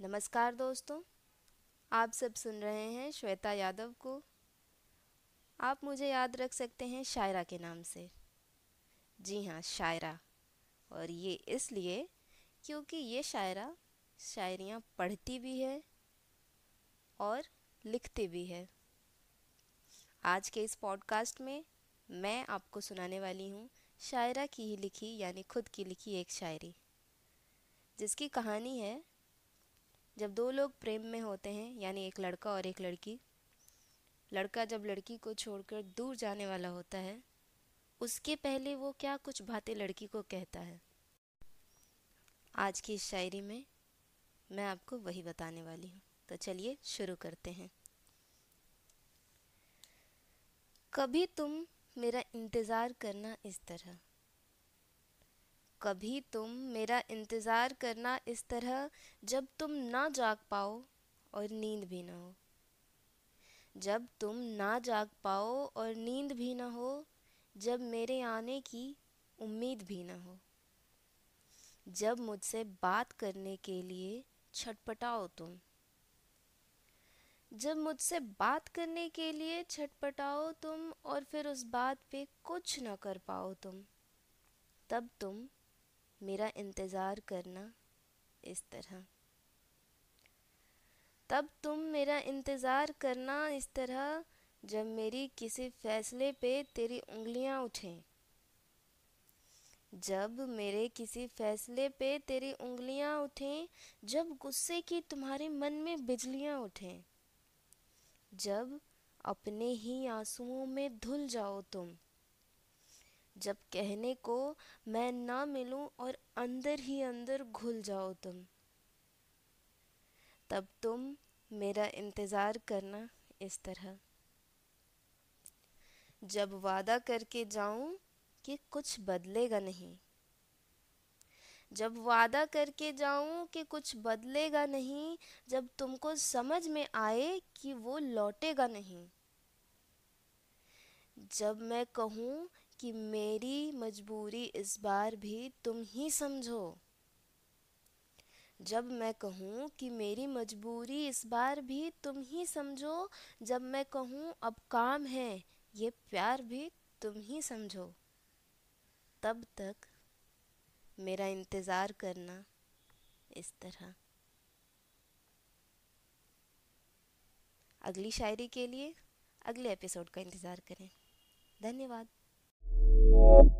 नमस्कार दोस्तों, आप सब सुन रहे हैं श्वेता यादव को। आप मुझे याद रख सकते हैं शायरा के नाम से। जी हाँ शायरा। और ये इसलिए क्योंकि ये शायरा शायरियाँ पढ़ती भी है और लिखती भी है। आज के इस पॉडकास्ट में मैं आपको सुनाने वाली हूँ शायरा की ही लिखी, यानी खुद की लिखी एक शायरी, जिसकी कहानी है जब दो लोग प्रेम में होते हैं, यानी एक लड़का और एक लड़की, लड़का जब लड़की को छोड़कर दूर जाने वाला होता है, उसके पहले वो क्या कुछ बातें लड़की को कहता है? आज की इस शायरी में मैं आपको वही बताने वाली हूँ। तो चलिए शुरू करते हैं। कभी तुम मेरा इंतज़ार करना इस तरह। कभी तुम मेरा इंतज़ार करना इस तरह जब तुम ना जाग पाओ और नींद भी ना हो। जब तुम ना जाग पाओ और नींद भी ना हो, जब मेरे आने की उम्मीद भी ना हो। जब मुझसे बात करने के लिए छटपटाओ तुम। जब मुझसे बात करने के लिए छटपटाओ तुम और फिर उस बात पे कुछ ना कर पाओ तुम, तब तुम मेरा इंतज़ार करना इस तरह। तब तुम मेरा इंतज़ार करना इस तरह, जब मेरी किसी फैसले पे तेरी उंगलियाँ उठें। जब मेरे किसी फैसले पे तेरी उंगलियाँ उठें, जब गुस्से की तुम्हारे मन में बिजलियाँ उठें। जब अपने ही आंसुओं में धुल जाओ तुम जब कहने को मैं ना मिलूं और अंदर ही अंदर घुल जाओ तुम। तब तुम मेरा इंतज़ार करना इस तरह। जब वादा करके जाऊँ कि कुछ बदलेगा नहीं। जब वादा करके जाऊँ कि कुछ बदलेगा नहीं, जब तुमको समझ में आए कि वो लौटेगा नहीं। जब मैं कहूँ कि मेरी मजबूरी इस बार भी तुम ही समझो। जब मैं कहूँ कि मेरी मजबूरी इस बार भी तुम ही समझो, जब मैं कहूँ अब काम है, ये प्यार भी तुम ही समझो। तब तक मेरा इंतज़ार करना इस तरह। अगली शायरी के लिए अगले एपिसोड का इंतज़ार करें। धन्यवाद। Yeah.